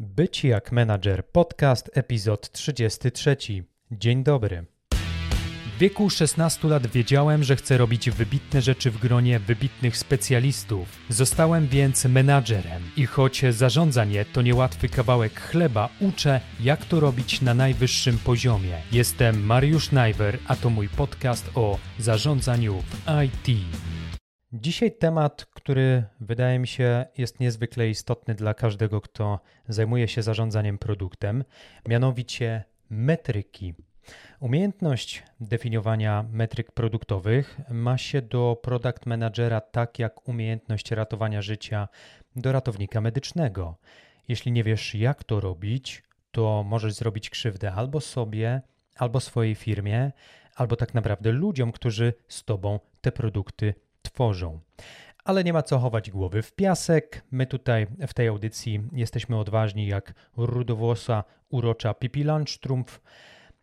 Być jak menadżer podcast, epizod 33. Dzień dobry. W wieku 16 lat wiedziałem, że chcę robić wybitne rzeczy w gronie wybitnych specjalistów. Zostałem więc menadżerem i choć zarządzanie to niełatwy kawałek chleba, uczę, jak to robić na najwyższym poziomie. Jestem Mariusz Najwer, a to mój podcast o zarządzaniu w IT. Dzisiaj temat, który wydaje mi się jest niezwykle istotny dla każdego, kto zajmuje się zarządzaniem produktem, mianowicie metryki. Umiejętność definiowania metryk produktowych ma się do product managera tak jak umiejętność ratowania życia do ratownika medycznego. Jeśli nie wiesz, jak to robić, to możesz zrobić krzywdę albo sobie, albo swojej firmie, albo tak naprawdę ludziom, którzy z tobą te produkty tworzą. Ale nie ma co chować głowy w piasek. My tutaj w tej audycji jesteśmy odważni jak rudowłosa, urocza Pipi Landstrumpf.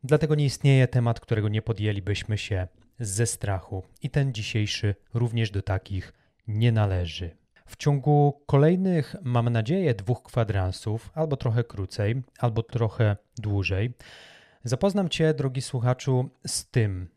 Dlatego nie istnieje temat, którego nie podjęlibyśmy się ze strachu. I ten dzisiejszy również do takich nie należy. W ciągu kolejnych, mam nadzieję, dwóch kwadransów, albo trochę krócej, albo trochę dłużej, zapoznam Cię, drogi słuchaczu, z tym,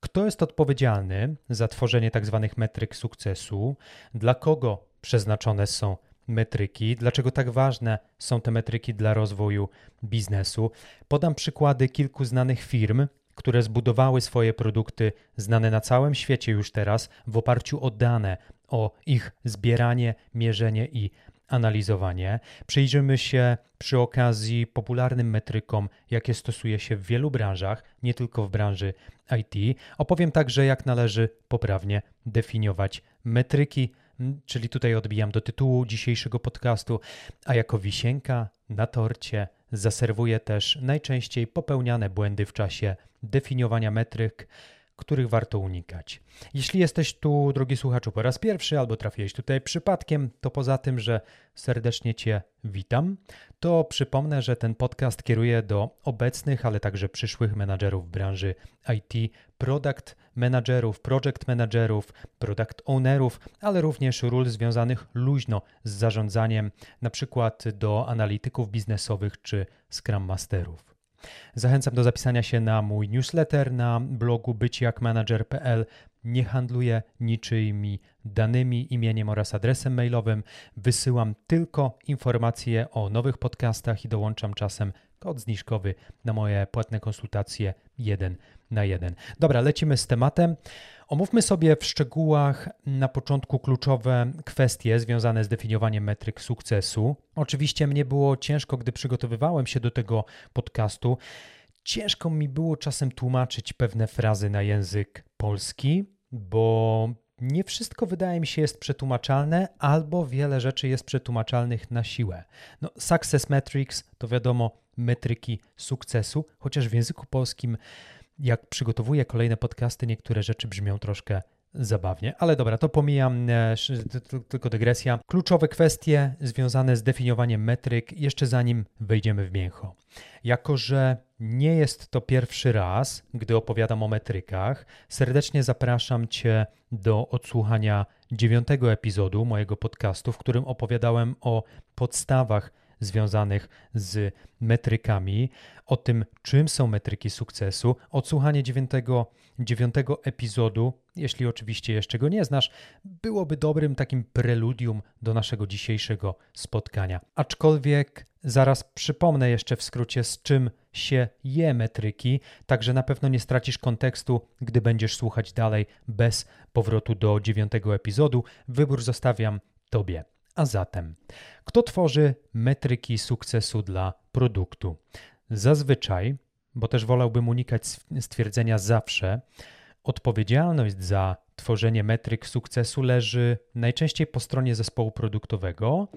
kto jest odpowiedzialny za tworzenie tzw. Tak metryk sukcesu? Dla kogo przeznaczone są metryki? Dlaczego tak ważne są te metryki dla rozwoju biznesu? Podam przykłady kilku znanych firm, które zbudowały swoje produkty znane na całym świecie już teraz w oparciu o dane, o ich zbieranie, mierzenie i analizowanie. Przyjrzymy się przy okazji popularnym metrykom, jakie stosuje się w wielu branżach, nie tylko w branży IT. Opowiem także, jak należy poprawnie definiować metryki, czyli tutaj odbijam do tytułu dzisiejszego podcastu, a jako wisienka na torcie zaserwuję też najczęściej popełniane błędy w czasie definiowania metryk których warto unikać. Jeśli jesteś tu, drogi słuchaczu, po raz pierwszy albo trafiłeś tutaj przypadkiem, to poza tym, że serdecznie Cię witam, to przypomnę, że ten podcast kieruje do obecnych, ale także przyszłych menadżerów branży IT, product managerów, project managerów, product ownerów, ale również ról związanych luźno z zarządzaniem, na przykład do analityków biznesowych czy scrum masterów. Zachęcam do zapisania się na mój newsletter na blogu byciakmanager.pl. Nie handluję niczyimi danymi, imieniem oraz adresem mailowym. Wysyłam tylko informacje o nowych podcastach i dołączam czasem kod zniżkowy na moje płatne konsultacje 1 na 1. Dobra, lecimy z tematem. Omówmy sobie w szczegółach na początku kluczowe kwestie związane z definiowaniem metryk sukcesu. Oczywiście mnie było ciężko, gdy przygotowywałem się do tego podcastu. Ciężko mi było czasem tłumaczyć pewne frazy na język polski, bo nie wszystko wydaje mi się jest przetłumaczalne, albo wiele rzeczy jest przetłumaczalnych na siłę. No, success metrics to wiadomo metryki sukcesu, chociaż w języku polskim jak przygotowuję kolejne podcasty, niektóre rzeczy brzmią troszkę zabawnie, ale dobra, to pomijam, e, tylko dygresja. Kluczowe kwestie związane z definiowaniem metryk, jeszcze zanim wejdziemy w mięcho. Jako, że nie jest to pierwszy raz, gdy opowiadam o metrykach, serdecznie zapraszam Cię do odsłuchania dziewiątego epizodu mojego podcastu, w którym opowiadałem o podstawach związanych z metrykami, o tym, czym są metryki sukcesu. Odsłuchanie dziewiątego, dziewiątego epizodu, jeśli oczywiście jeszcze go nie znasz, byłoby dobrym takim preludium do naszego dzisiejszego spotkania. Aczkolwiek zaraz przypomnę jeszcze w skrócie, z czym się je metryki, także na pewno nie stracisz kontekstu, gdy będziesz słuchać dalej bez powrotu do dziewiątego epizodu. Wybór zostawiam Tobie. A zatem, kto tworzy metryki sukcesu dla produktu? Zazwyczaj, bo też wolałbym unikać stwierdzenia zawsze, odpowiedzialność za tworzenie metryk sukcesu leży najczęściej po stronie zespołu produktowego,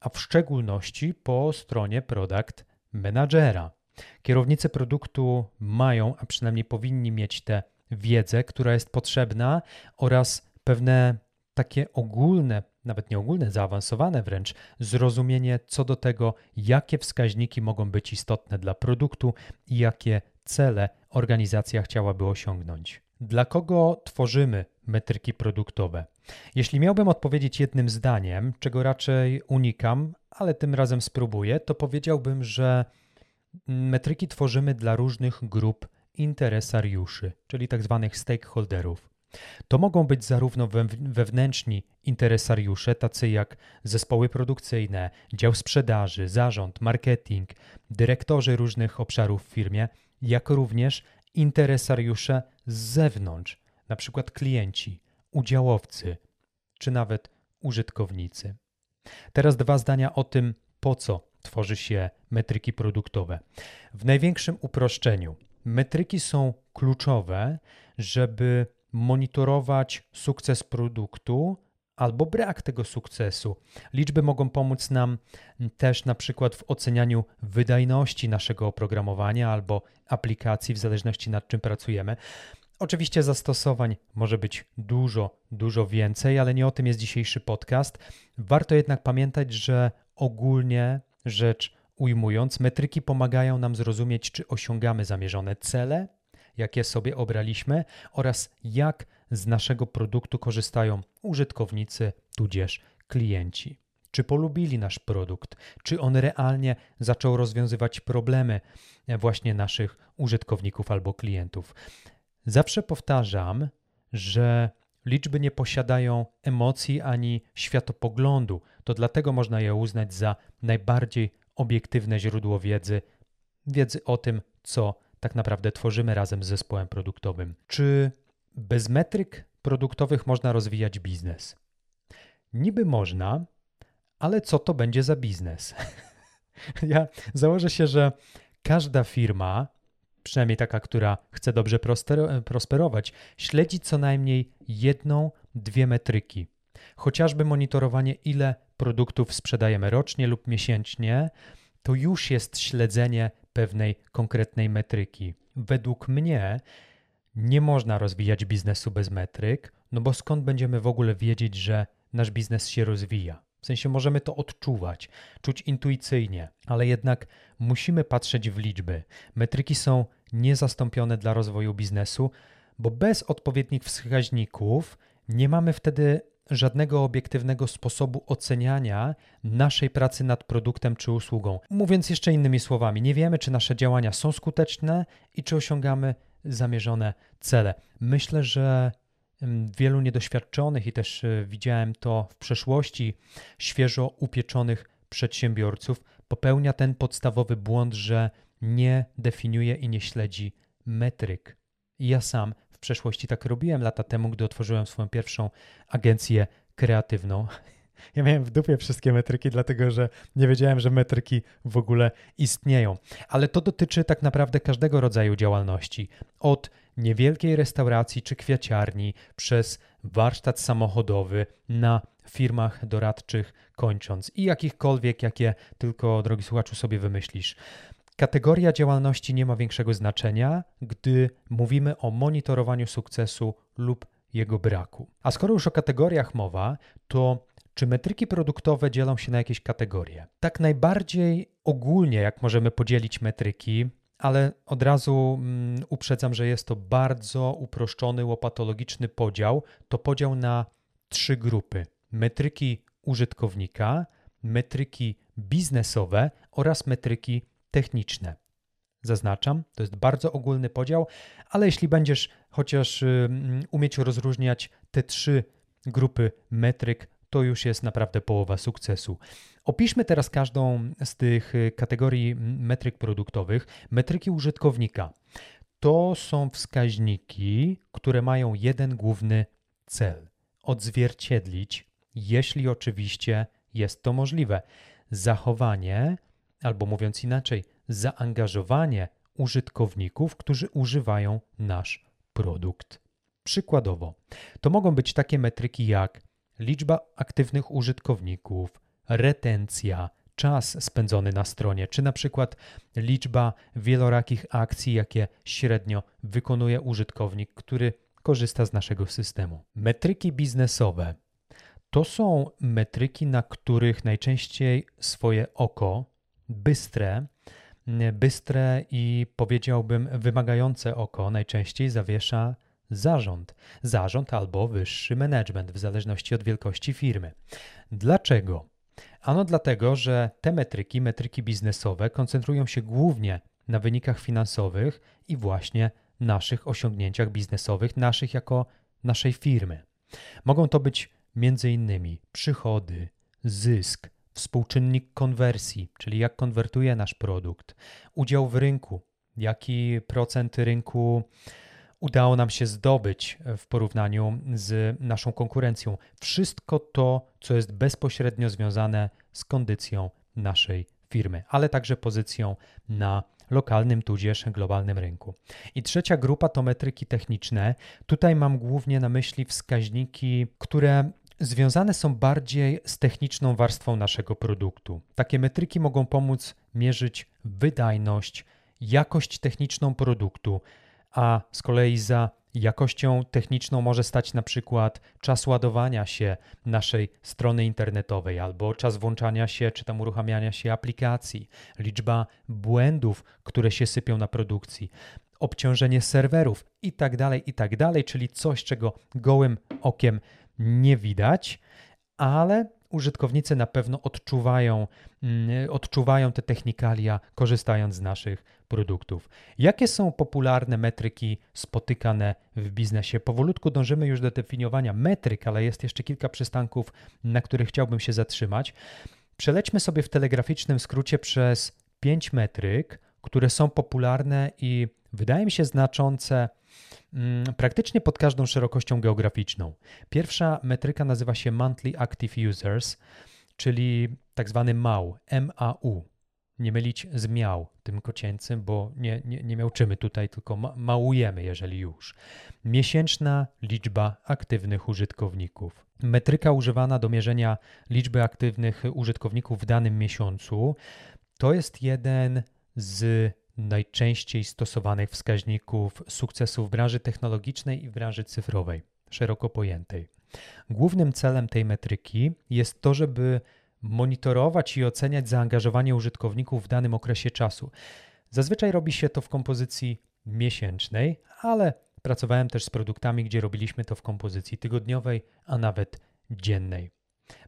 a w szczególności po stronie product managera. Kierownicy produktu mają, a przynajmniej powinni mieć tę wiedzę, która jest potrzebna oraz pewne takie ogólne nawet nie ogólne, zaawansowane wręcz, zrozumienie co do tego, jakie wskaźniki mogą być istotne dla produktu i jakie cele organizacja chciałaby osiągnąć. Dla kogo tworzymy metryki produktowe? Jeśli miałbym odpowiedzieć jednym zdaniem, czego raczej unikam, ale tym razem spróbuję, to powiedziałbym, że metryki tworzymy dla różnych grup interesariuszy, czyli tzw. Tak stakeholderów. To mogą być zarówno wewnętrzni interesariusze, tacy jak zespoły produkcyjne, dział sprzedaży, zarząd, marketing, dyrektorzy różnych obszarów w firmie, jak również interesariusze z zewnątrz, na przykład klienci, udziałowcy czy nawet użytkownicy. Teraz dwa zdania o tym, po co tworzy się metryki produktowe. W największym uproszczeniu, metryki są kluczowe, żeby monitorować sukces produktu albo brak tego sukcesu. Liczby mogą pomóc nam też na przykład w ocenianiu wydajności naszego oprogramowania albo aplikacji, w zależności nad czym pracujemy. Oczywiście zastosowań może być dużo, dużo więcej, ale nie o tym jest dzisiejszy podcast. Warto jednak pamiętać, że ogólnie rzecz ujmując, metryki pomagają nam zrozumieć, czy osiągamy zamierzone cele, jakie sobie obraliśmy, oraz jak z naszego produktu korzystają użytkownicy, tudzież klienci. Czy polubili nasz produkt? Czy on realnie zaczął rozwiązywać problemy właśnie naszych użytkowników albo klientów? Zawsze powtarzam, że liczby nie posiadają emocji ani światopoglądu. To dlatego można je uznać za najbardziej obiektywne źródło wiedzy, wiedzy o tym, co tak naprawdę tworzymy razem z zespołem produktowym. Czy bez metryk produktowych można rozwijać biznes? Niby można, ale co to będzie za biznes? ja założę się, że każda firma przynajmniej taka, która chce dobrze prosperować, śledzi co najmniej jedną, dwie metryki. Chociażby monitorowanie, ile produktów sprzedajemy rocznie lub miesięcznie, to już jest śledzenie pewnej konkretnej metryki. Według mnie nie można rozwijać biznesu bez metryk, no bo skąd będziemy w ogóle wiedzieć, że nasz biznes się rozwija? W sensie możemy to odczuwać, czuć intuicyjnie, ale jednak musimy patrzeć w liczby. Metryki są niezastąpione dla rozwoju biznesu, bo bez odpowiednich wskaźników nie mamy wtedy żadnego obiektywnego sposobu oceniania naszej pracy nad produktem czy usługą. Mówiąc jeszcze innymi słowami, nie wiemy, czy nasze działania są skuteczne i czy osiągamy zamierzone cele. Myślę, że wielu niedoświadczonych i też e, widziałem to w przeszłości świeżo upieczonych przedsiębiorców popełnia ten podstawowy błąd, że nie definiuje i nie śledzi metryk. ja sam przeszłości tak robiłem lata temu, gdy otworzyłem swoją pierwszą agencję kreatywną. Ja miałem w dupie wszystkie metryki, dlatego że nie wiedziałem, że metryki w ogóle istnieją. Ale to dotyczy tak naprawdę każdego rodzaju działalności. Od niewielkiej restauracji czy kwiaciarni, przez warsztat samochodowy, na firmach doradczych kończąc i jakichkolwiek, jakie tylko, drogi słuchaczu, sobie wymyślisz. Kategoria działalności nie ma większego znaczenia, gdy mówimy o monitorowaniu sukcesu lub jego braku. A skoro już o kategoriach mowa, to czy metryki produktowe dzielą się na jakieś kategorie? Tak najbardziej ogólnie, jak możemy podzielić metryki, ale od razu mm, uprzedzam, że jest to bardzo uproszczony, łopatologiczny podział. To podział na trzy grupy: metryki użytkownika, metryki biznesowe oraz metryki techniczne. Zaznaczam, to jest bardzo ogólny podział, ale jeśli będziesz chociaż y, umieć rozróżniać te trzy grupy metryk, to już jest naprawdę połowa sukcesu. Opiszmy teraz każdą z tych y, kategorii metryk produktowych. Metryki użytkownika to są wskaźniki, które mają jeden główny cel: odzwierciedlić, jeśli oczywiście jest to możliwe, zachowanie albo mówiąc inaczej, zaangażowanie użytkowników, którzy używają nasz produkt. Przykładowo, to mogą być takie metryki jak liczba aktywnych użytkowników, retencja, czas spędzony na stronie, czy na przykład liczba wielorakich akcji, jakie średnio wykonuje użytkownik, który korzysta z naszego systemu. Metryki biznesowe to są metryki, na których najczęściej swoje oko bystre, bystre i powiedziałbym wymagające oko najczęściej zawiesza zarząd. Zarząd albo wyższy management, w zależności od wielkości firmy. Dlaczego? Ano dlatego, że te metryki, metryki biznesowe, koncentrują się głównie na wynikach finansowych i właśnie naszych osiągnięciach biznesowych, naszych jako naszej firmy. Mogą to być m.in. przychody, zysk, współczynnik konwersji, czyli jak konwertuje nasz produkt, udział w rynku, jaki procent rynku udało nam się zdobyć w porównaniu z naszą konkurencją. Wszystko to, co jest bezpośrednio związane z kondycją naszej firmy, ale także pozycją na lokalnym tudzież globalnym rynku. I trzecia grupa to metryki techniczne. Tutaj mam głównie na myśli wskaźniki, które związane są bardziej z techniczną warstwą naszego produktu. Takie metryki mogą pomóc mierzyć wydajność, jakość techniczną produktu, a z kolei za jakością techniczną może stać na przykład czas ładowania się naszej strony internetowej albo czas włączania się czy tam uruchamiania się aplikacji, liczba błędów, które się sypią na produkcji, obciążenie serwerów itd., tak itd., tak czyli coś, czego gołym okiem nie widać, ale użytkownicy na pewno odczuwają, mm, odczuwają te technikalia, korzystając z naszych produktów. Jakie są popularne metryki spotykane w biznesie? Powolutku dążymy już do definiowania metryk, ale jest jeszcze kilka przystanków, na których chciałbym się zatrzymać. Przelećmy sobie w telegraficznym skrócie przez pięć metryk, które są popularne i wydaje mi się znaczące praktycznie pod każdą szerokością geograficzną. Pierwsza metryka nazywa się Monthly Active Users, czyli tak zwany MAU, M-A-U. Nie mylić z miał, tym kocięcym, bo nie, nie, nie miałczymy tutaj, tylko ma, małujemy, jeżeli już. Miesięczna liczba aktywnych użytkowników. Metryka używana do mierzenia liczby aktywnych użytkowników w danym miesiącu to jest jeden z najczęściej stosowanych wskaźników sukcesu w branży technologicznej i w branży cyfrowej, szeroko pojętej. Głównym celem tej metryki jest to, żeby monitorować i oceniać zaangażowanie użytkowników w danym okresie czasu. Zazwyczaj robi się to w kompozycji miesięcznej, ale pracowałem też z produktami, gdzie robiliśmy to w kompozycji tygodniowej, a nawet dziennej.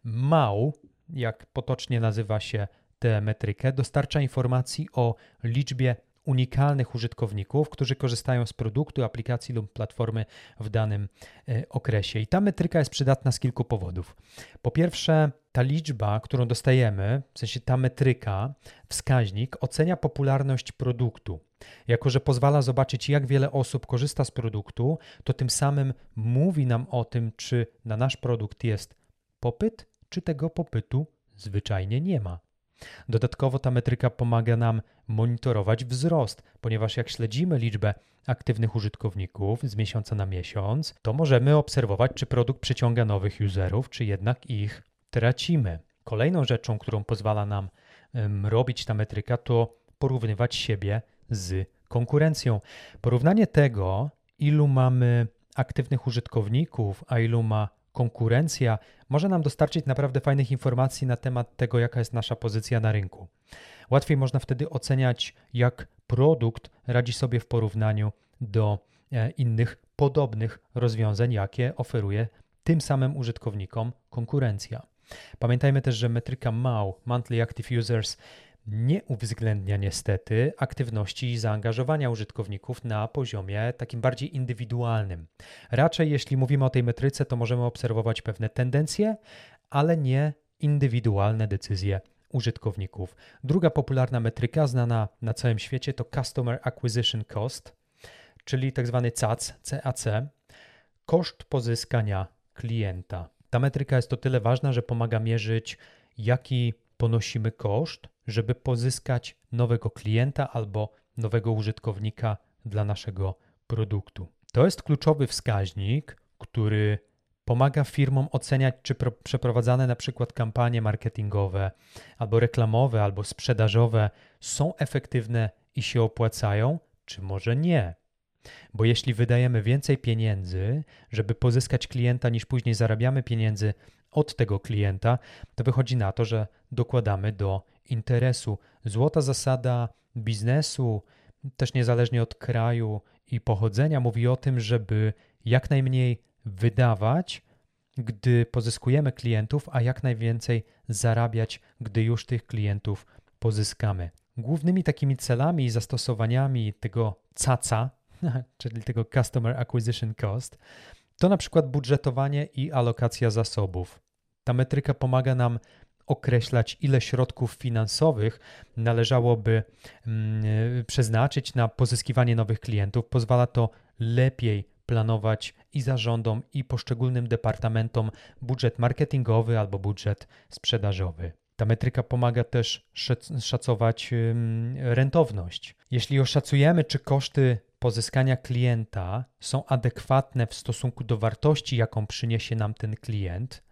MAU, jak potocznie nazywa się tę metrykę dostarcza informacji o liczbie unikalnych użytkowników, którzy korzystają z produktu, aplikacji lub platformy w danym e, okresie. I ta metryka jest przydatna z kilku powodów. Po pierwsze, ta liczba, którą dostajemy, w sensie ta metryka, wskaźnik, ocenia popularność produktu. Jako, że pozwala zobaczyć, jak wiele osób korzysta z produktu, to tym samym mówi nam o tym, czy na nasz produkt jest popyt, czy tego popytu zwyczajnie nie ma. Dodatkowo ta metryka pomaga nam monitorować wzrost, ponieważ jak śledzimy liczbę aktywnych użytkowników z miesiąca na miesiąc, to możemy obserwować, czy produkt przyciąga nowych userów, czy jednak ich tracimy. Kolejną rzeczą, którą pozwala nam um, robić ta metryka, to porównywać siebie z konkurencją. Porównanie tego, ilu mamy aktywnych użytkowników, a ilu ma konkurencja może nam dostarczyć naprawdę fajnych informacji na temat tego, jaka jest nasza pozycja na rynku. Łatwiej można wtedy oceniać, jak produkt radzi sobie w porównaniu do e, innych podobnych rozwiązań, jakie oferuje tym samym użytkownikom konkurencja. Pamiętajmy też, że metryka MAU, Monthly Active Users, nie uwzględnia niestety aktywności i zaangażowania użytkowników na poziomie takim bardziej indywidualnym. Raczej, jeśli mówimy o tej metryce, to możemy obserwować pewne tendencje, ale nie indywidualne decyzje użytkowników. Druga popularna metryka znana na całym świecie to Customer Acquisition Cost, czyli tak zwany CAC, CAC, koszt pozyskania klienta. Ta metryka jest o tyle ważna, że pomaga mierzyć, jaki ponosimy koszt żeby pozyskać nowego klienta albo nowego użytkownika dla naszego produktu. To jest kluczowy wskaźnik, który pomaga firmom oceniać, czy przeprowadzane na przykład kampanie marketingowe, albo reklamowe, albo sprzedażowe są efektywne i się opłacają, czy może nie. Bo jeśli wydajemy więcej pieniędzy, żeby pozyskać klienta, niż później zarabiamy pieniędzy od tego klienta, to wychodzi na to, że dokładamy do interesu. Złota zasada biznesu, też niezależnie od kraju i pochodzenia, mówi o tym, żeby jak najmniej wydawać, gdy pozyskujemy klientów, a jak najwięcej zarabiać, gdy już tych klientów pozyskamy. Głównymi takimi celami i zastosowaniami tego CACA, czyli tego Customer Acquisition Cost, to na przykład budżetowanie i alokacja zasobów. Ta metryka pomaga nam określać, ile środków finansowych należałoby mm, przeznaczyć na pozyskiwanie nowych klientów. Pozwala to lepiej planować i zarządom, i poszczególnym departamentom budżet marketingowy albo budżet sprzedażowy. Ta metryka pomaga też szacować rentowność. Jeśli oszacujemy, czy koszty pozyskania klienta są adekwatne w stosunku do wartości, jaką przyniesie nam ten klient,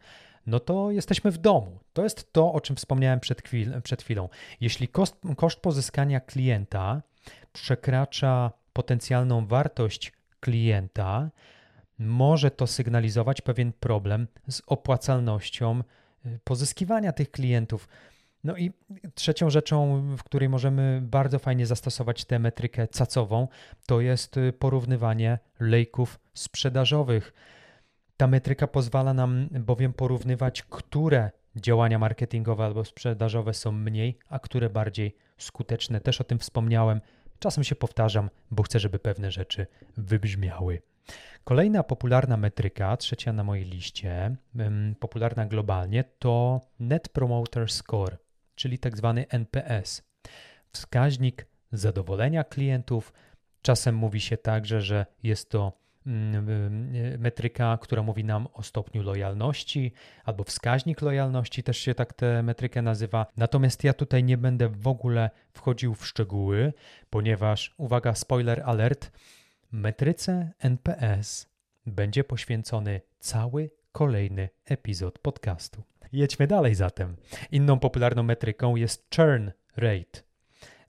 no to jesteśmy w domu. To jest to, o czym wspomniałem przed, chwil, przed chwilą. Jeśli koszt, koszt pozyskania klienta przekracza potencjalną wartość klienta, może to sygnalizować pewien problem z opłacalnością y, pozyskiwania tych klientów. No i trzecią rzeczą, w której możemy bardzo fajnie zastosować tę metrykę cacową, to jest y, porównywanie lejków sprzedażowych. Ta metryka pozwala nam bowiem porównywać, które działania marketingowe albo sprzedażowe są mniej, a które bardziej skuteczne. Też o tym wspomniałem. Czasem się powtarzam, bo chcę, żeby pewne rzeczy wybrzmiały. Kolejna popularna metryka, trzecia na mojej liście, popularna globalnie, to Net Promoter Score, czyli tak zwany NPS. Wskaźnik zadowolenia klientów. Czasem mówi się także, że jest to metryka, która mówi nam o stopniu lojalności, albo wskaźnik lojalności, też się tak tę metrykę nazywa. Natomiast ja tutaj nie będę w ogóle wchodził w szczegóły, ponieważ, uwaga, spoiler alert, metryce NPS będzie poświęcony cały kolejny epizod podcastu. Jedźmy dalej zatem. Inną popularną metryką jest churn rate.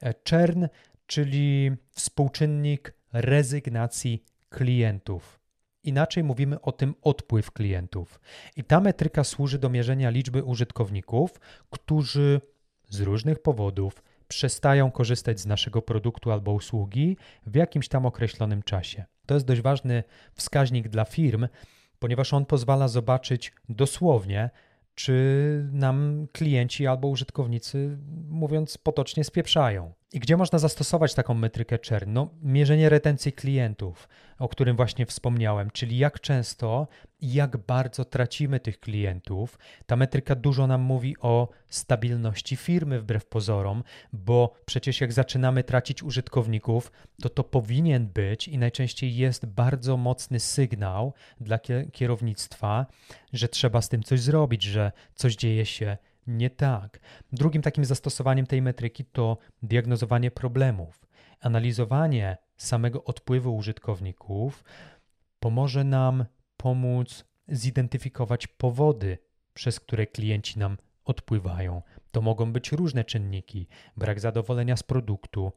E, churn, czyli współczynnik rezygnacji klientów. Inaczej mówimy o tym odpływ klientów. I ta metryka służy do mierzenia liczby użytkowników, którzy z różnych powodów przestają korzystać z naszego produktu albo usługi w jakimś tam określonym czasie. To jest dość ważny wskaźnik dla firm, ponieważ on pozwala zobaczyć dosłownie, czy nam klienci albo użytkownicy, mówiąc potocznie, spieprzają. I gdzie można zastosować taką metrykę churn? No, mierzenie retencji klientów, o którym właśnie wspomniałem, czyli jak często i jak bardzo tracimy tych klientów. Ta metryka dużo nam mówi o stabilności firmy wbrew pozorom, bo przecież jak zaczynamy tracić użytkowników, to to powinien być i najczęściej jest bardzo mocny sygnał dla kierownictwa, że trzeba z tym coś zrobić, że coś dzieje się nie tak. Drugim takim zastosowaniem tej metryki to diagnozowanie problemów. Analizowanie samego odpływu użytkowników pomoże nam pomóc zidentyfikować powody, przez które klienci nam odpływają. To mogą być różne czynniki: brak zadowolenia z produktu,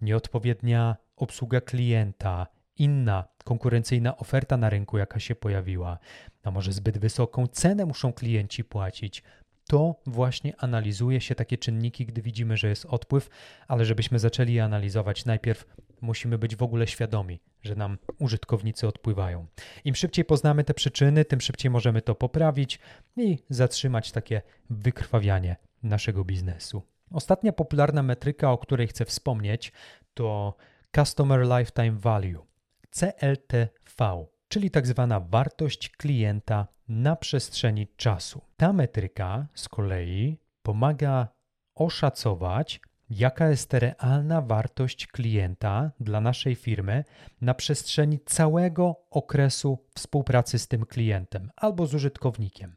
nieodpowiednia obsługa klienta, inna konkurencyjna oferta na rynku, jaka się pojawiła, a może zbyt wysoką cenę muszą klienci płacić, to właśnie analizuje się takie czynniki, gdy widzimy, że jest odpływ, ale żebyśmy zaczęli je analizować, najpierw musimy być w ogóle świadomi, że nam użytkownicy odpływają. Im szybciej poznamy te przyczyny, tym szybciej możemy to poprawić i zatrzymać takie wykrwawianie naszego biznesu. Ostatnia popularna metryka, o której chcę wspomnieć, to Customer Lifetime Value, CLTV, czyli tak zwana wartość klienta na przestrzeni czasu. Ta metryka z kolei pomaga oszacować, jaka jest realna wartość klienta dla naszej firmy na przestrzeni całego okresu współpracy z tym klientem albo z użytkownikiem.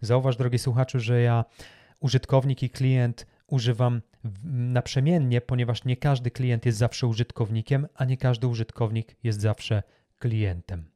Zauważ, drogi słuchaczu, że ja użytkownik i klient używam naprzemiennie, ponieważ nie każdy klient jest zawsze użytkownikiem, a nie każdy użytkownik jest zawsze klientem.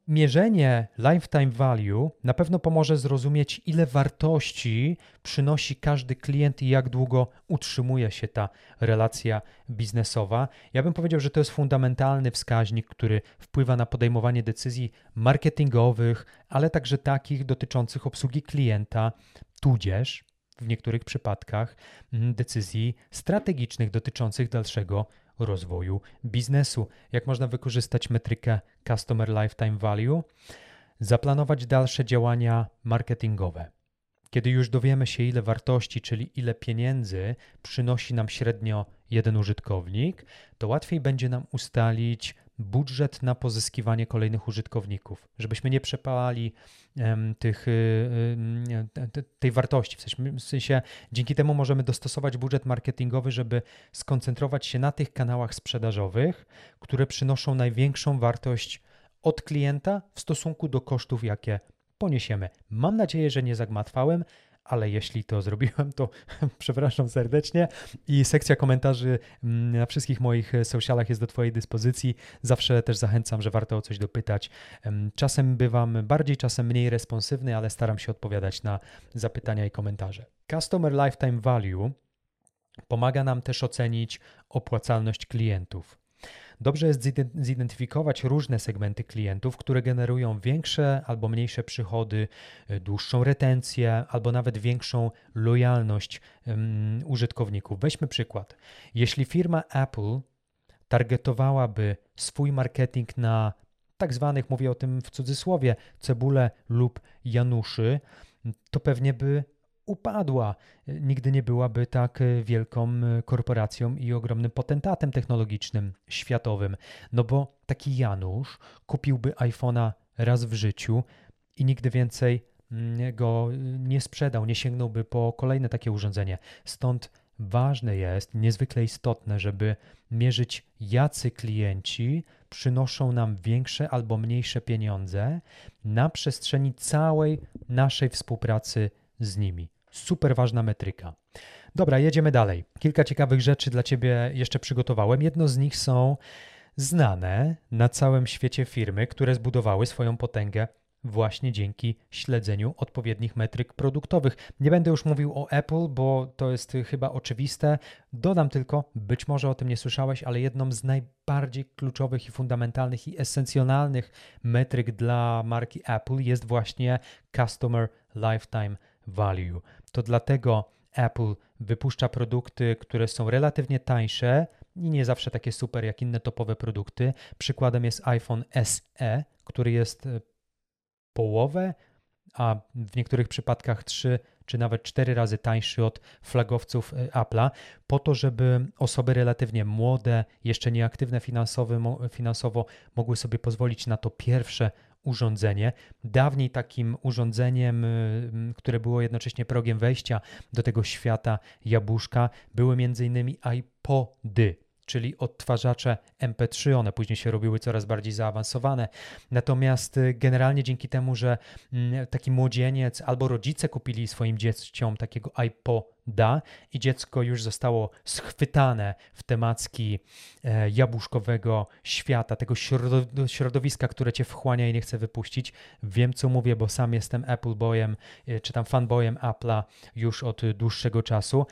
Mierzenie lifetime value na pewno pomoże zrozumieć, ile wartości przynosi każdy klient i jak długo utrzymuje się ta relacja biznesowa. Ja bym powiedział, że to jest fundamentalny wskaźnik, który wpływa na podejmowanie decyzji marketingowych, ale także takich dotyczących obsługi klienta, tudzież w niektórych przypadkach mm, decyzji strategicznych dotyczących dalszego rozwoju biznesu. Jak można wykorzystać metrykę Customer Lifetime Value? Zaplanować dalsze działania marketingowe. Kiedy już dowiemy się, ile wartości, czyli ile pieniędzy przynosi nam średnio jeden użytkownik, to łatwiej będzie nam ustalić budżet na pozyskiwanie kolejnych użytkowników, żebyśmy nie przepalali tych, y, y, tej wartości. W sensie, dzięki temu możemy dostosować budżet marketingowy, żeby skoncentrować się na tych kanałach sprzedażowych, które przynoszą największą wartość od klienta w stosunku do kosztów, jakie poniesiemy. Mam nadzieję, że nie zagmatwałem, ale jeśli to zrobiłem, to przepraszam serdecznie i sekcja komentarzy mm, na wszystkich moich socialach jest do Twojej dyspozycji. Zawsze też zachęcam, że warto o coś dopytać. Czasem bywam bardziej, czasem mniej responsywny, ale staram się odpowiadać na zapytania i komentarze. Customer Lifetime Value pomaga nam też ocenić opłacalność klientów. Dobrze jest zidentyfikować różne segmenty klientów, które generują większe albo mniejsze przychody, y, dłuższą retencję albo nawet większą lojalność użytkowników. Weźmy przykład. Jeśli firma Apple targetowałaby swój marketing na tak zwanych, mówię o tym w cudzysłowie, cebule lub januszy, to pewnie by upadła. Nigdy nie byłaby tak wielką korporacją i ogromnym potentatem technologicznym światowym. No bo taki Janusz kupiłby iPhone'a raz w życiu i nigdy więcej mm, go nie sprzedał, nie sięgnąłby po kolejne takie urządzenie. Stąd ważne jest, niezwykle istotne, żeby mierzyć, jacy klienci przynoszą nam większe albo mniejsze pieniądze na przestrzeni całej naszej współpracy z nimi. Super ważna metryka. Dobra, jedziemy dalej. Kilka ciekawych rzeczy dla Ciebie jeszcze przygotowałem. Jedno z nich są znane na całym świecie firmy, które zbudowały swoją potęgę właśnie dzięki śledzeniu odpowiednich metryk produktowych. Nie będę już mówił o Apple, bo to jest chyba oczywiste. Dodam tylko, być może o tym nie słyszałeś, ale jedną z najbardziej kluczowych i fundamentalnych i esencjonalnych metryk dla marki Apple jest właśnie Customer Lifetime Value to dlatego Apple wypuszcza produkty, które są relatywnie tańsze i nie zawsze takie super jak inne topowe produkty. Przykładem jest iPhone SE, który jest e, połowę, a w niektórych przypadkach 3 czy nawet 4 razy tańszy od flagowców e, Apple'a, po to, żeby osoby relatywnie młode, jeszcze nieaktywne finansowo, mogły sobie pozwolić na to pierwsze urządzenie. Dawniej takim urządzeniem, y, które było jednocześnie progiem wejścia do tego świata jabłuszka, były m.in. iPody, czyli odtwarzacze MP3. One później się robiły coraz bardziej zaawansowane. Natomiast y, generalnie dzięki temu, że mm, taki młodzieniec albo rodzice kupili swoim dzieciom takiego iPoda i dziecko już zostało schwytane w temacki e, jabłuszkowego świata, tego środowiska, które cię wchłania i nie chce wypuścić. Wiem, co mówię, bo sam jestem Apple Boyem, e, czy tam fanboyem Apple'a już od dłuższego czasu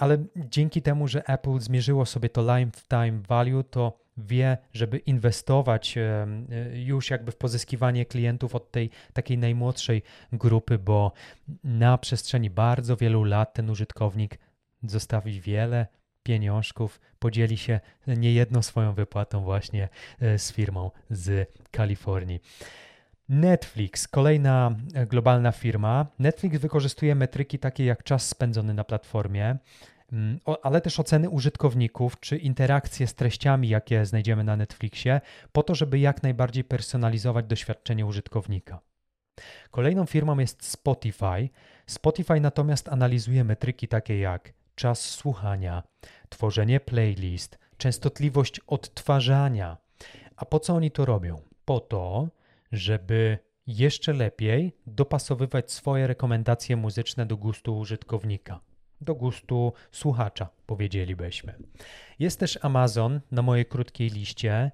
ale dzięki temu, że Apple zmierzyło sobie to lifetime value, to wie, żeby inwestować e, już jakby w pozyskiwanie klientów od tej takiej najmłodszej grupy, bo na przestrzeni bardzo wielu lat ten użytkownik zostawi wiele pieniążków, podzieli się niejedną swoją wypłatą właśnie e, z firmą z Kalifornii. Netflix, kolejna e, globalna firma. Netflix wykorzystuje metryki takie jak czas spędzony na platformie, mm, ale też oceny użytkowników czy interakcje z treściami, jakie znajdziemy na Netflixie, po to, żeby jak najbardziej personalizować doświadczenie użytkownika. Kolejną firmą jest Spotify. Spotify natomiast analizuje metryki takie jak czas słuchania, tworzenie playlist, częstotliwość odtwarzania. A po co oni to robią? Po to, żeby jeszcze lepiej dopasowywać swoje rekomendacje muzyczne do gustu użytkownika, do gustu słuchacza, powiedzielibyśmy. Jest też Amazon na mojej krótkiej liście.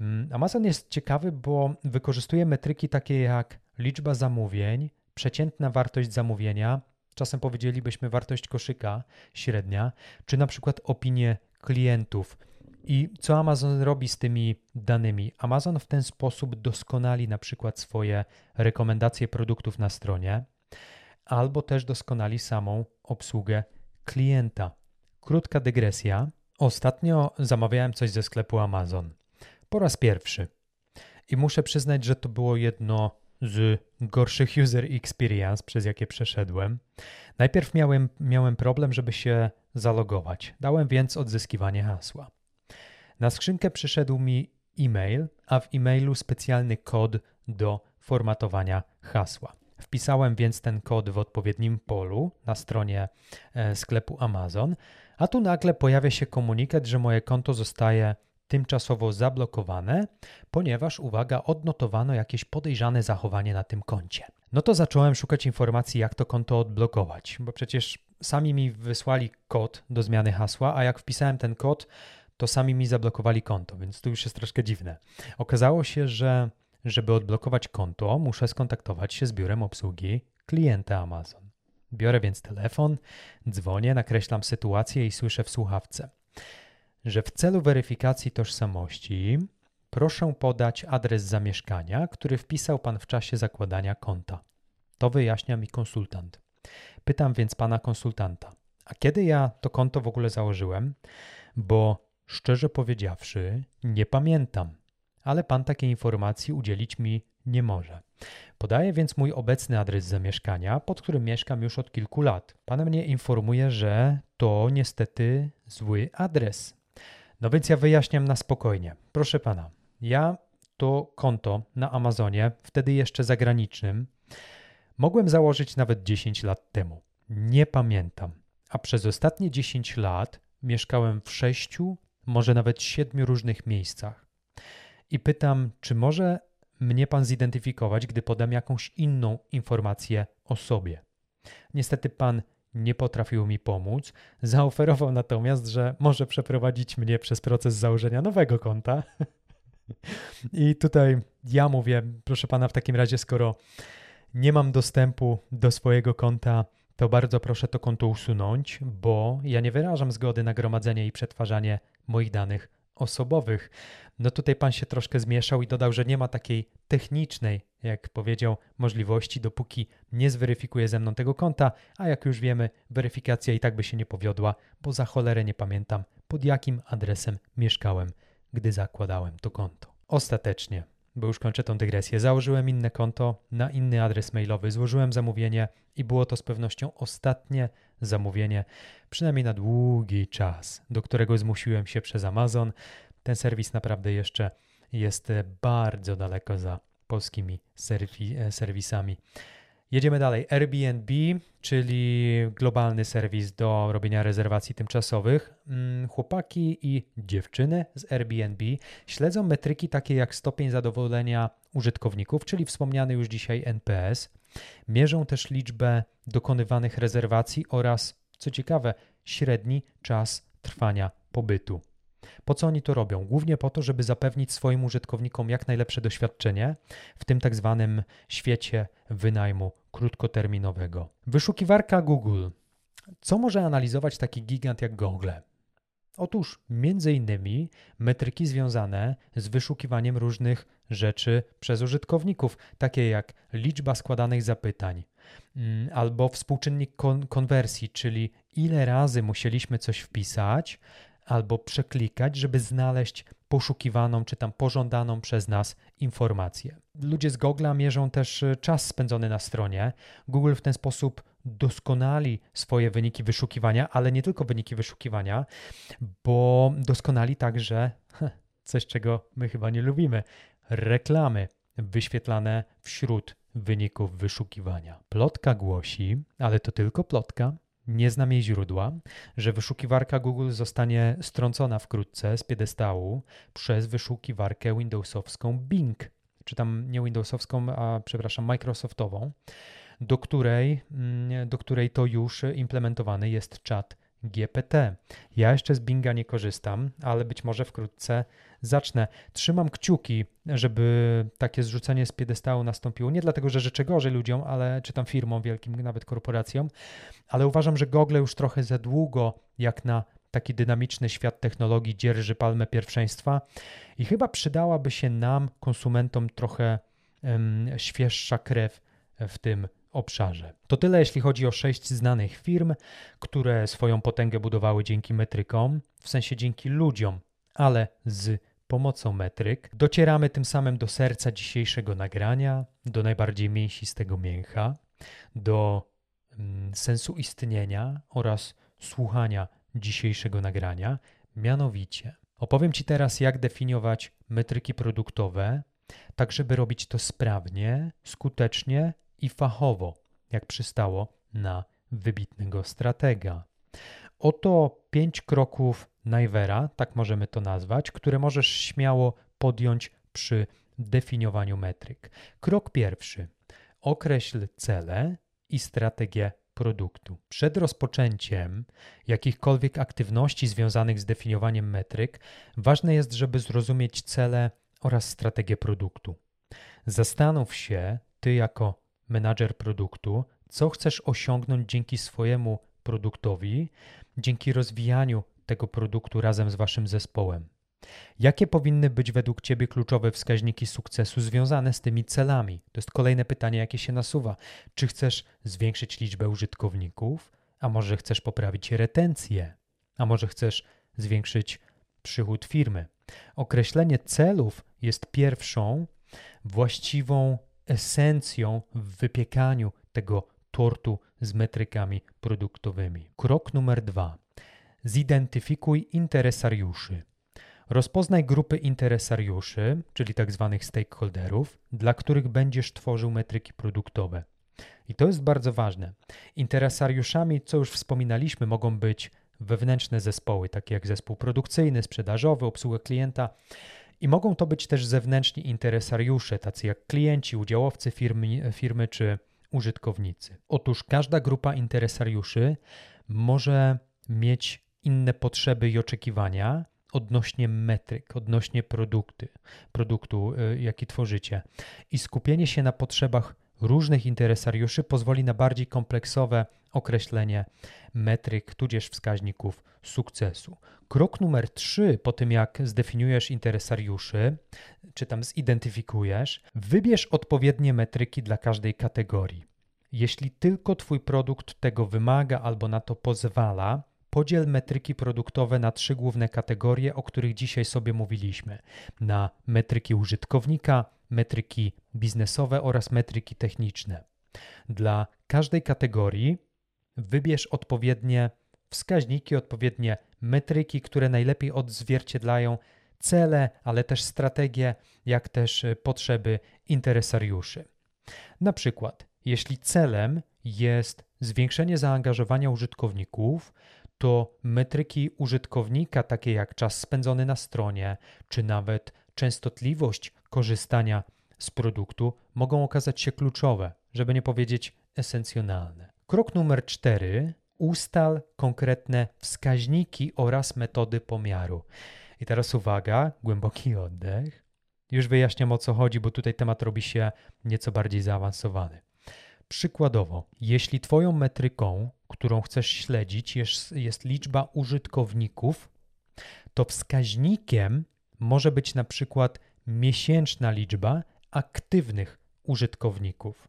Mm, Amazon jest ciekawy, bo wykorzystuje metryki takie jak liczba zamówień, przeciętna wartość zamówienia, czasem powiedzielibyśmy wartość koszyka średnia, czy na przykład opinie klientów, i co Amazon robi z tymi danymi? Amazon w ten sposób doskonali na przykład swoje rekomendacje produktów na stronie, albo też doskonali samą obsługę klienta. Krótka dygresja. Ostatnio zamawiałem coś ze sklepu Amazon. Po raz pierwszy. I muszę przyznać, że to było jedno z gorszych user experience, przez jakie przeszedłem. Najpierw miałem, miałem problem, żeby się zalogować. Dałem więc odzyskiwanie hasła. Na skrzynkę przyszedł mi e-mail, a w e-mailu specjalny kod do formatowania hasła. Wpisałem więc ten kod w odpowiednim polu na stronie e, sklepu Amazon, a tu nagle pojawia się komunikat, że moje konto zostaje tymczasowo zablokowane, ponieważ, uwaga, odnotowano jakieś podejrzane zachowanie na tym koncie. No to zacząłem szukać informacji, jak to konto odblokować, bo przecież sami mi wysłali kod do zmiany hasła, a jak wpisałem ten kod, to sami mi zablokowali konto, więc to już jest troszkę dziwne. Okazało się, że żeby odblokować konto, muszę skontaktować się z biurem obsługi klienta Amazon. Biorę więc telefon, dzwonię, nakreślam sytuację i słyszę w słuchawce, że w celu weryfikacji tożsamości proszę podać adres zamieszkania, który wpisał pan w czasie zakładania konta. To wyjaśnia mi konsultant. Pytam więc pana konsultanta, a kiedy ja to konto w ogóle założyłem? Bo szczerze powiedziawszy, nie pamiętam ale pan takiej informacji udzielić mi nie może. Podaję więc mój obecny adres zamieszkania, pod którym mieszkam już od kilku lat. Pan mnie informuje, że to niestety zły adres. No więc ja wyjaśniam na spokojnie. Proszę pana, ja to konto na Amazonie, wtedy jeszcze zagranicznym, mogłem założyć nawet 10 lat temu. Nie pamiętam. A przez ostatnie 10 lat mieszkałem w sześciu, może nawet siedmiu różnych miejscach i pytam, czy może mnie pan zidentyfikować, gdy podam jakąś inną informację o sobie. Niestety pan nie potrafił mi pomóc. Zaoferował natomiast, że może przeprowadzić mnie przez proces założenia nowego konta. I tutaj ja mówię, proszę pana, w takim razie, skoro nie mam dostępu do swojego konta, to bardzo proszę to konto usunąć, bo ja nie wyrażam zgody na gromadzenie i przetwarzanie moich danych osobowych. No tutaj pan się troszkę zmieszał i dodał, że nie ma takiej technicznej, jak powiedział, możliwości, dopóki nie zweryfikuje ze mną tego konta, a jak już wiemy, weryfikacja i tak by się nie powiodła, bo za cholerę nie pamiętam, pod jakim adresem mieszkałem, gdy zakładałem to konto. Ostatecznie, bo już kończę tą dygresję, założyłem inne konto na inny adres mailowy, złożyłem zamówienie i było to z pewnością ostatnie zamówienie, przynajmniej na długi czas, do którego zmusiłem się przez Amazon. Ten serwis naprawdę jeszcze jest bardzo daleko za polskimi serwi serwisami. Jedziemy dalej. Airbnb, czyli globalny serwis do robienia rezerwacji tymczasowych. Mm, chłopaki i dziewczyny z Airbnb śledzą metryki takie jak stopień zadowolenia użytkowników, czyli wspomniany już dzisiaj NPS. Mierzą też liczbę dokonywanych rezerwacji oraz, co ciekawe, średni czas trwania pobytu. Po co oni to robią? Głównie po to, żeby zapewnić swoim użytkownikom jak najlepsze doświadczenie w tym tak zwanym świecie wynajmu krótkoterminowego. Wyszukiwarka Google. Co może analizować taki gigant jak Google? Otóż między innymi metryki związane z wyszukiwaniem różnych rzeczy przez użytkowników, takie jak liczba składanych zapytań mm, albo współczynnik kon konwersji, czyli ile razy musieliśmy coś wpisać albo przeklikać, żeby znaleźć poszukiwaną czy tam pożądaną przez nas informację. Ludzie z Google'a mierzą też e, czas spędzony na stronie. Google w ten sposób doskonali swoje wyniki wyszukiwania, ale nie tylko wyniki wyszukiwania, bo doskonali także coś, czego my chyba nie lubimy reklamy wyświetlane wśród wyników wyszukiwania. Plotka głosi, ale to tylko plotka, nie znam jej źródła, że wyszukiwarka Google zostanie strącona wkrótce z piedestału przez wyszukiwarkę Windowsowską Bing, czy tam nie Windowsowską, a przepraszam, Microsoftową, do której, mm, do której to już implementowany jest czat GPT. Ja jeszcze z Binga nie korzystam, ale być może wkrótce zacznę. Trzymam kciuki, żeby takie zrzucenie z piedestału nastąpiło. Nie dlatego, że życzę gorzej ludziom, ale czy tam firmom wielkim, nawet korporacjom, ale uważam, że Google już trochę za długo, jak na taki dynamiczny świat technologii, dzierży palmę pierwszeństwa i chyba przydałaby się nam, konsumentom, trochę um, świeższa krew w tym obszarze. To tyle, jeśli chodzi o sześć znanych firm, które swoją potęgę budowały dzięki metrykom, w sensie dzięki ludziom, ale z pomocą metryk. Docieramy tym samym do serca dzisiejszego nagrania, do najbardziej mięsistego mięcha, do mm, sensu istnienia oraz słuchania dzisiejszego nagrania. Mianowicie, opowiem Ci teraz, jak definiować metryki produktowe, tak żeby robić to sprawnie, skutecznie i fachowo, jak przystało na wybitnego stratega. Oto pięć kroków Najwera, tak możemy to nazwać, które możesz śmiało podjąć przy definiowaniu metryk. Krok pierwszy. Określ cele i strategię produktu. Przed rozpoczęciem jakichkolwiek aktywności związanych z definiowaniem metryk, ważne jest, żeby zrozumieć cele oraz strategię produktu. Zastanów się, ty jako menadżer produktu, co chcesz osiągnąć dzięki swojemu produktowi, dzięki rozwijaniu tego produktu razem z waszym zespołem. Jakie powinny być według Ciebie kluczowe wskaźniki sukcesu związane z tymi celami? To jest kolejne pytanie, jakie się nasuwa. Czy chcesz zwiększyć liczbę użytkowników, a może chcesz poprawić retencję, a może chcesz zwiększyć przychód firmy? Określenie celów jest pierwszą właściwą esencją w wypiekaniu tego tortu z metrykami produktowymi. Krok numer dwa. Zidentyfikuj interesariuszy. Rozpoznaj grupy interesariuszy, czyli tzw. Tak stakeholderów, dla których będziesz tworzył metryki produktowe. I to jest bardzo ważne. Interesariuszami, co już wspominaliśmy, mogą być wewnętrzne zespoły, takie jak zespół produkcyjny, sprzedażowy, obsługa klienta. I mogą to być też zewnętrzni interesariusze, tacy jak klienci, udziałowcy firmy, firmy czy użytkownicy. Otóż każda grupa interesariuszy może mieć inne potrzeby i oczekiwania odnośnie metryk, odnośnie produkty, produktu, y, jaki tworzycie. I skupienie się na potrzebach różnych interesariuszy pozwoli na bardziej kompleksowe określenie metryk, tudzież wskaźników sukcesu. Krok numer trzy, po tym jak zdefiniujesz interesariuszy, czy tam zidentyfikujesz, wybierz odpowiednie metryki dla każdej kategorii. Jeśli tylko Twój produkt tego wymaga albo na to pozwala, Podziel metryki produktowe na trzy główne kategorie, o których dzisiaj sobie mówiliśmy: na metryki użytkownika, metryki biznesowe oraz metryki techniczne. Dla każdej kategorii wybierz odpowiednie wskaźniki, odpowiednie metryki, które najlepiej odzwierciedlają cele, ale też strategie, jak też potrzeby interesariuszy. Na przykład, jeśli celem jest zwiększenie zaangażowania użytkowników, to metryki użytkownika, takie jak czas spędzony na stronie, czy nawet częstotliwość korzystania z produktu, mogą okazać się kluczowe, żeby nie powiedzieć esencjonalne. Krok numer cztery: ustal konkretne wskaźniki oraz metody pomiaru. I teraz uwaga, głęboki oddech. Już wyjaśniam o co chodzi, bo tutaj temat robi się nieco bardziej zaawansowany. Przykładowo, jeśli Twoją metryką, którą chcesz śledzić, jest, jest liczba użytkowników, to wskaźnikiem może być na przykład miesięczna liczba aktywnych użytkowników.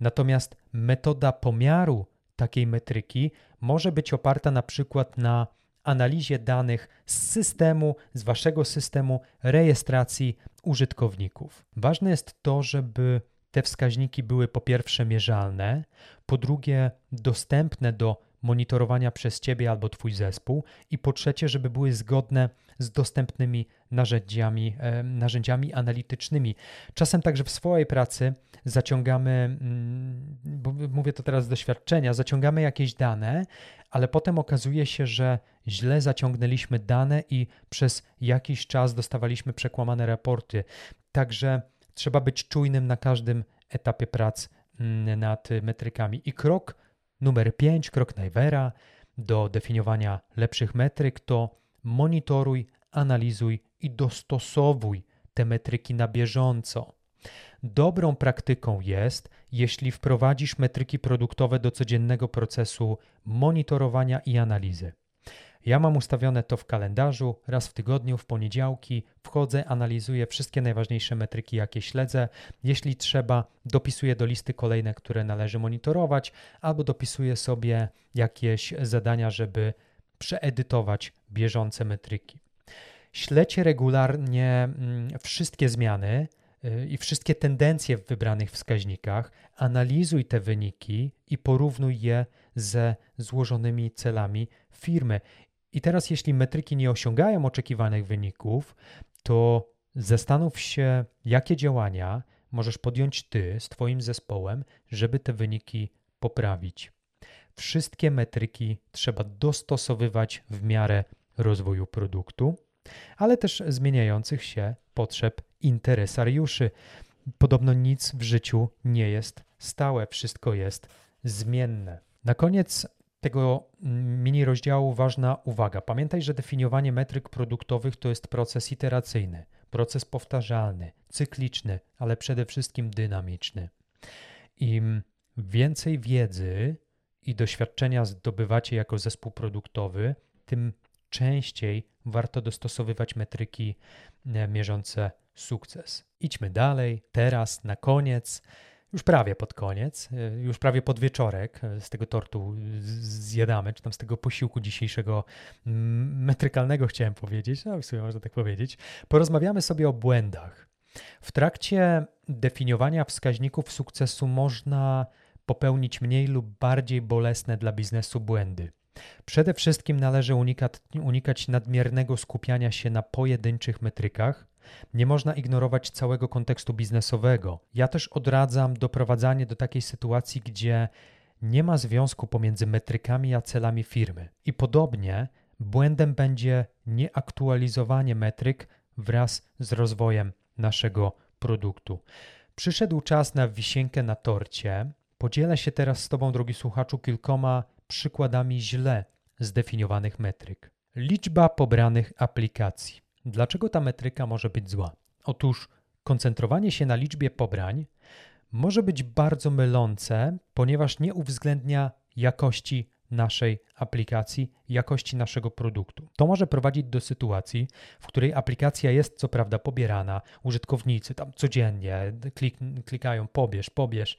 Natomiast metoda pomiaru takiej metryki może być oparta na przykład na analizie danych z systemu, z waszego systemu rejestracji użytkowników. Ważne jest to, żeby te wskaźniki były po pierwsze mierzalne, po drugie dostępne do monitorowania przez Ciebie albo Twój zespół i po trzecie, żeby były zgodne z dostępnymi narzędziami, e, narzędziami analitycznymi. Czasem także w swojej pracy zaciągamy, mm, bo mówię to teraz z doświadczenia, zaciągamy jakieś dane, ale potem okazuje się, że źle zaciągnęliśmy dane i przez jakiś czas dostawaliśmy przekłamane raporty. Także trzeba być czujnym na każdym etapie prac mm, nad metrykami. I krok numer 5, krok Najwera do definiowania lepszych metryk to monitoruj, analizuj i dostosowuj te metryki na bieżąco. Dobrą praktyką jest, jeśli wprowadzisz metryki produktowe do codziennego procesu monitorowania i analizy. Ja mam ustawione to w kalendarzu, raz w tygodniu, w poniedziałki, wchodzę, analizuję wszystkie najważniejsze metryki, jakie śledzę. Jeśli trzeba, dopisuję do listy kolejne, które należy monitorować, albo dopisuję sobie jakieś zadania, żeby przeedytować bieżące metryki. Śledźcie regularnie mm, wszystkie zmiany y, i wszystkie tendencje w wybranych wskaźnikach, analizuj te wyniki i porównuj je ze złożonymi celami firmy. I teraz, jeśli metryki nie osiągają oczekiwanych wyników, to zastanów się, jakie działania możesz podjąć ty z Twoim zespołem, żeby te wyniki poprawić. Wszystkie metryki trzeba dostosowywać w miarę rozwoju produktu, ale też zmieniających się potrzeb interesariuszy. Podobno nic w życiu nie jest stałe, wszystko jest zmienne. Na koniec tego mini rozdziału ważna uwaga. Pamiętaj, że definiowanie metryk produktowych to jest proces iteracyjny, proces powtarzalny, cykliczny, ale przede wszystkim dynamiczny. Im więcej wiedzy i doświadczenia zdobywacie jako zespół produktowy, tym częściej warto dostosowywać metryki e, mierzące sukces. Idźmy dalej. Teraz, na koniec, już prawie pod koniec, e, już prawie pod wieczorek e, z tego tortu zjadamy, czy tam z tego posiłku dzisiejszego metrykalnego chciałem powiedzieć, no w sumie można tak powiedzieć. Porozmawiamy sobie o błędach. W trakcie definiowania wskaźników sukcesu można popełnić mniej lub bardziej bolesne dla biznesu błędy. Przede wszystkim należy unikać, unikać nadmiernego skupiania się na pojedynczych metrykach. Nie można ignorować całego kontekstu biznesowego. Ja też odradzam doprowadzanie do takiej sytuacji, gdzie nie ma związku pomiędzy metrykami a celami firmy. I podobnie błędem będzie nieaktualizowanie metryk wraz z rozwojem naszego produktu. Przyszedł czas na wisienkę na torcie. Podzielę się teraz z Tobą, drogi słuchaczu, kilkoma przykładami źle zdefiniowanych metryk. Liczba pobranych aplikacji. Dlaczego ta metryka może być zła? Otóż koncentrowanie się na liczbie pobrań może być bardzo mylące, ponieważ nie uwzględnia jakości naszej aplikacji, jakości naszego produktu. To może prowadzić do sytuacji, w której aplikacja jest co prawda pobierana, użytkownicy tam codziennie klik, klikają pobierz, pobierz,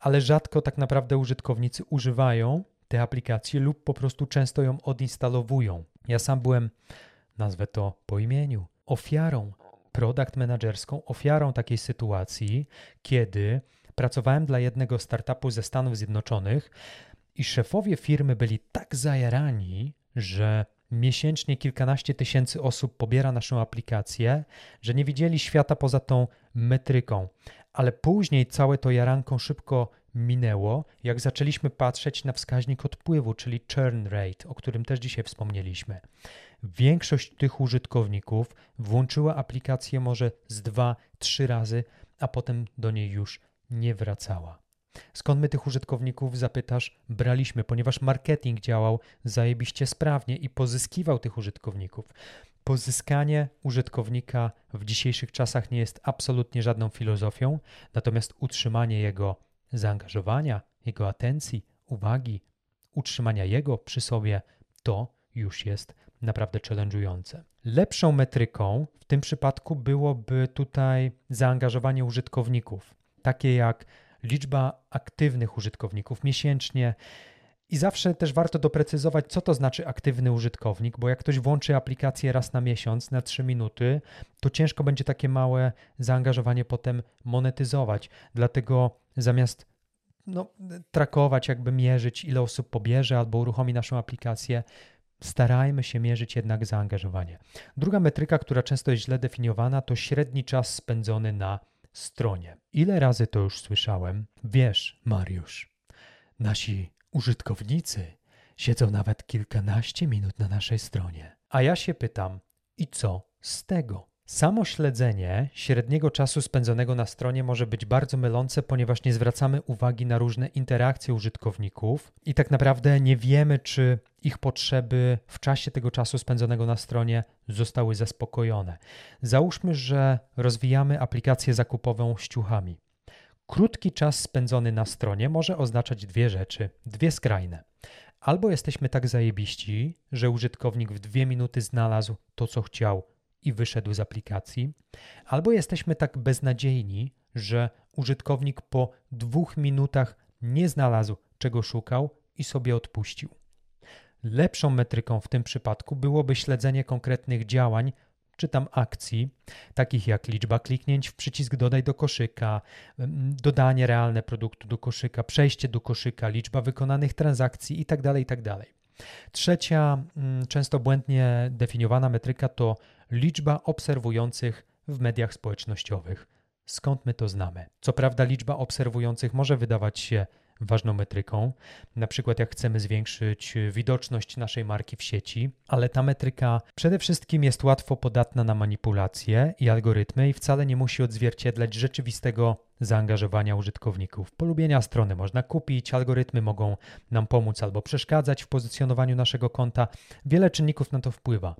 ale rzadko tak naprawdę użytkownicy używają te aplikacje lub po prostu często ją odinstalowują. Ja sam byłem, nazwę to po imieniu, ofiarą, product managerską, ofiarą takiej sytuacji, kiedy pracowałem dla jednego startupu ze Stanów Zjednoczonych i szefowie firmy byli tak zajarani, że miesięcznie kilkanaście tysięcy osób pobiera naszą aplikację, że nie widzieli świata poza tą metryką. Ale później całe to jaranką szybko minęło, jak zaczęliśmy patrzeć na wskaźnik odpływu, czyli churn rate, o którym też dzisiaj wspomnieliśmy. Większość tych użytkowników włączyła aplikację może z dwa, trzy razy, a potem do niej już nie wracała. Skąd my tych użytkowników zapytasz? Braliśmy, ponieważ marketing działał zajebiście sprawnie i pozyskiwał tych użytkowników. Pozyskanie użytkownika w dzisiejszych czasach nie jest absolutnie żadną filozofią, natomiast utrzymanie jego zaangażowania, jego atencji, uwagi, utrzymania jego przy sobie, to już jest naprawdę challenge'ujące. Lepszą metryką w tym przypadku byłoby tutaj zaangażowanie użytkowników, takie jak liczba aktywnych użytkowników miesięcznie. I zawsze też warto doprecyzować, co to znaczy aktywny użytkownik, bo jak ktoś włączy aplikację raz na miesiąc, na 3 minuty, to ciężko będzie takie małe zaangażowanie potem monetyzować. Dlatego zamiast no, trakować, jakby mierzyć, ile osób pobierze albo uruchomi naszą aplikację, starajmy się mierzyć jednak zaangażowanie. Druga metryka, która często jest źle definiowana, to średni czas spędzony na stronie. Ile razy to już słyszałem? Wiesz, Mariusz, nasi użytkownicy siedzą nawet kilkanaście minut na naszej stronie. A ja się pytam, i co z tego? Samo śledzenie średniego czasu spędzonego na stronie może być bardzo mylące, ponieważ nie zwracamy uwagi na różne interakcje użytkowników i tak naprawdę nie wiemy, czy ich potrzeby w czasie tego czasu spędzonego na stronie zostały zaspokojone. Załóżmy, że rozwijamy aplikację zakupową z ciuchami. Krótki czas spędzony na stronie może oznaczać dwie rzeczy, dwie skrajne Albo jesteśmy tak zajebiści, że użytkownik w dwie minuty znalazł to, co chciał i wyszedł z aplikacji, albo jesteśmy tak beznadziejni, że użytkownik po dwóch minutach nie znalazł, czego szukał i sobie odpuścił. Lepszą metryką w tym przypadku byłoby śledzenie konkretnych działań czy tam akcji, takich jak liczba kliknięć w przycisk dodaj do koszyka, dodanie realne produktu do koszyka, przejście do koszyka, liczba wykonanych transakcji itd. Tak itd. Tak Trzecia, mm, często błędnie definiowana metryka to liczba obserwujących w mediach społecznościowych. Skąd my to znamy? Co prawda, liczba obserwujących może wydawać się ważną metryką. Na przykład, jak chcemy zwiększyć widoczność naszej marki w sieci, ale ta metryka przede wszystkim jest łatwo podatna na manipulacje i algorytmy i wcale nie musi odzwierciedlać rzeczywistego zaangażowania użytkowników. Polubienia strony można kupić, algorytmy mogą nam pomóc albo przeszkadzać w pozycjonowaniu naszego konta. Wiele czynników na to wpływa.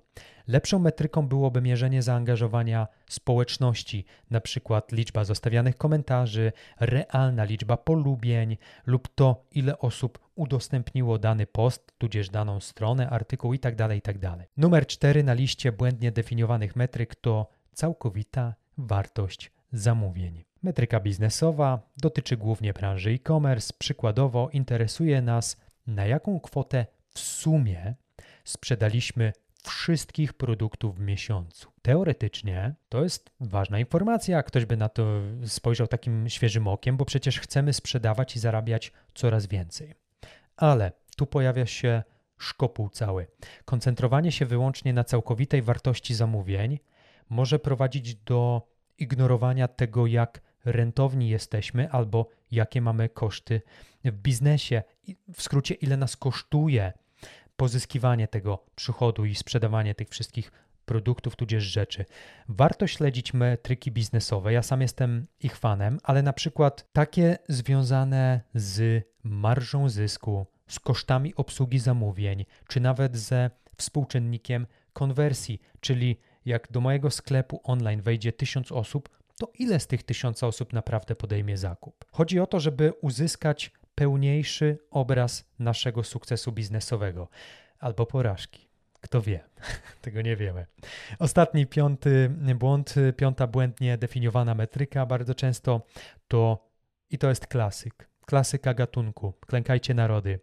Lepszą metryką byłoby mierzenie zaangażowania społeczności, na przykład liczba zostawianych komentarzy, realna liczba polubień lub to, ile osób udostępniło dany post, tudzież daną stronę, artykuł itd. Tak itd. Tak Numer 4 na liście błędnie definiowanych metryk to całkowita wartość zamówień. Metryka biznesowa dotyczy głównie branży e-commerce. Przykładowo interesuje nas, na jaką kwotę w sumie sprzedaliśmy wszystkich produktów w miesiącu. Teoretycznie to jest ważna informacja, ktoś by na to spojrzał takim świeżym okiem, bo przecież chcemy sprzedawać i zarabiać coraz więcej. Ale tu pojawia się szkopuł cały. Koncentrowanie się wyłącznie na całkowitej wartości zamówień może prowadzić do ignorowania tego, jak rentowni jesteśmy albo jakie mamy koszty w biznesie. W skrócie, ile nas kosztuje pozyskiwanie tego przychodu i sprzedawanie tych wszystkich produktów tudzież rzeczy. Warto śledzić metryki biznesowe. Ja sam jestem ich fanem, ale na przykład takie związane z marżą zysku, z kosztami obsługi zamówień, czy nawet ze współczynnikiem konwersji, czyli jak do mojego sklepu online wejdzie tysiąc osób, to ile z tych tysiąca osób naprawdę podejmie zakup? Chodzi o to, żeby uzyskać pełniejszy obraz naszego sukcesu biznesowego albo porażki. Kto wie? Tego nie wiemy. Ostatni piąty błąd, piąta błędnie definiowana metryka bardzo często to i to jest klasyk. Klasyka gatunku. Klękajcie narody.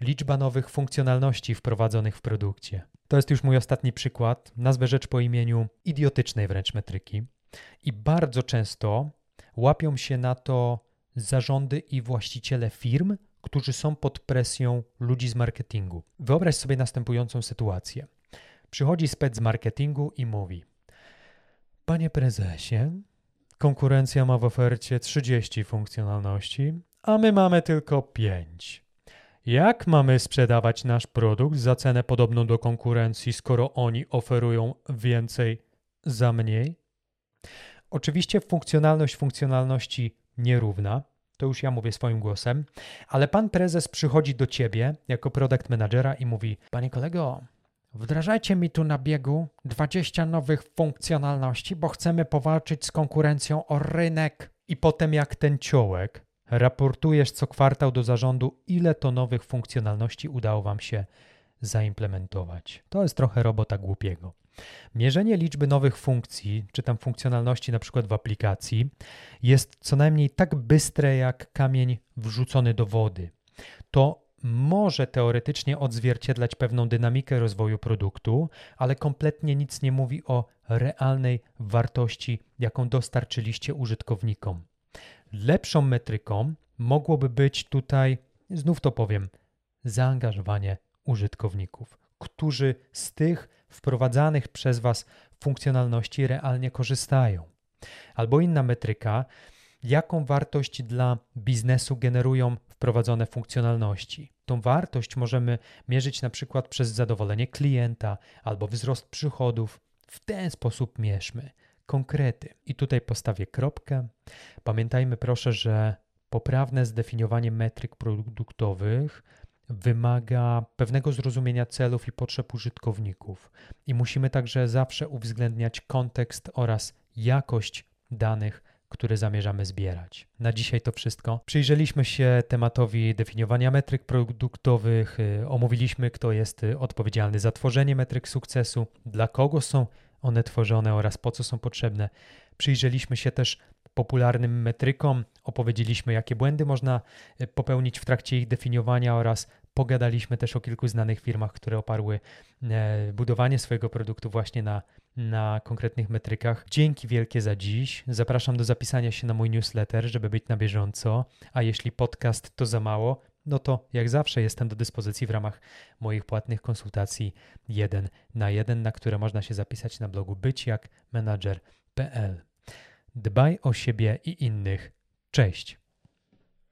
Liczba nowych funkcjonalności wprowadzonych w produkcie. To jest już mój ostatni przykład. Nazwę rzecz po imieniu idiotycznej wręcz metryki. I bardzo często łapią się na to zarządy i właściciele firm, którzy są pod presją ludzi z marketingu. Wyobraź sobie następującą sytuację. Przychodzi spec z marketingu i mówi: Panie prezesie, konkurencja ma w ofercie 30 funkcjonalności, a my mamy tylko 5. Jak mamy sprzedawać nasz produkt za cenę podobną do konkurencji, skoro oni oferują więcej za mniej? Oczywiście funkcjonalność funkcjonalności nierówna, to już ja mówię swoim głosem, ale pan prezes przychodzi do ciebie jako product managera i mówi: Panie kolego, wdrażajcie mi tu na biegu 20 nowych funkcjonalności, bo chcemy powalczyć z konkurencją o rynek. I potem, jak ten ciołek, raportujesz co kwartał do zarządu, ile to nowych funkcjonalności udało wam się zaimplementować. To jest trochę robota głupiego. Mierzenie liczby nowych funkcji, czy tam funkcjonalności na przykład w aplikacji, jest co najmniej tak bystre jak kamień wrzucony do wody. To może teoretycznie odzwierciedlać pewną dynamikę rozwoju produktu, ale kompletnie nic nie mówi o realnej wartości, jaką dostarczyliście użytkownikom. Lepszą metryką mogłoby być tutaj, znów to powiem, zaangażowanie użytkowników, którzy z tych wprowadzanych przez Was funkcjonalności realnie korzystają. Albo inna metryka, jaką wartość dla biznesu generują wprowadzone funkcjonalności. Tą wartość możemy mierzyć na przykład przez zadowolenie klienta albo wzrost przychodów. W ten sposób mierzmy konkrety. I tutaj postawię kropkę. Pamiętajmy proszę, że poprawne zdefiniowanie metryk produktowych wymaga pewnego zrozumienia celów i potrzeb użytkowników, i musimy także zawsze uwzględniać kontekst oraz jakość danych które zamierzamy zbierać. Na dzisiaj to wszystko. Przyjrzeliśmy się tematowi definiowania metryk produktowych, y, omówiliśmy, kto jest y, odpowiedzialny za tworzenie metryk sukcesu, dla kogo są one tworzone oraz po co są potrzebne. Przyjrzeliśmy się też popularnym metrykom, opowiedzieliśmy, jakie błędy można y, popełnić w trakcie ich definiowania oraz pogadaliśmy też o kilku znanych firmach, które oparły e, budowanie swojego produktu właśnie na, na konkretnych metrykach. Dzięki wielkie za dziś. Zapraszam do zapisania się na mój newsletter, żeby być na bieżąco. A jeśli podcast to za mało, no to jak zawsze jestem do dyspozycji w ramach moich płatnych konsultacji jeden na jeden, na które można się zapisać na blogu byciakmanager.pl. Dbaj o siebie i innych. Cześć!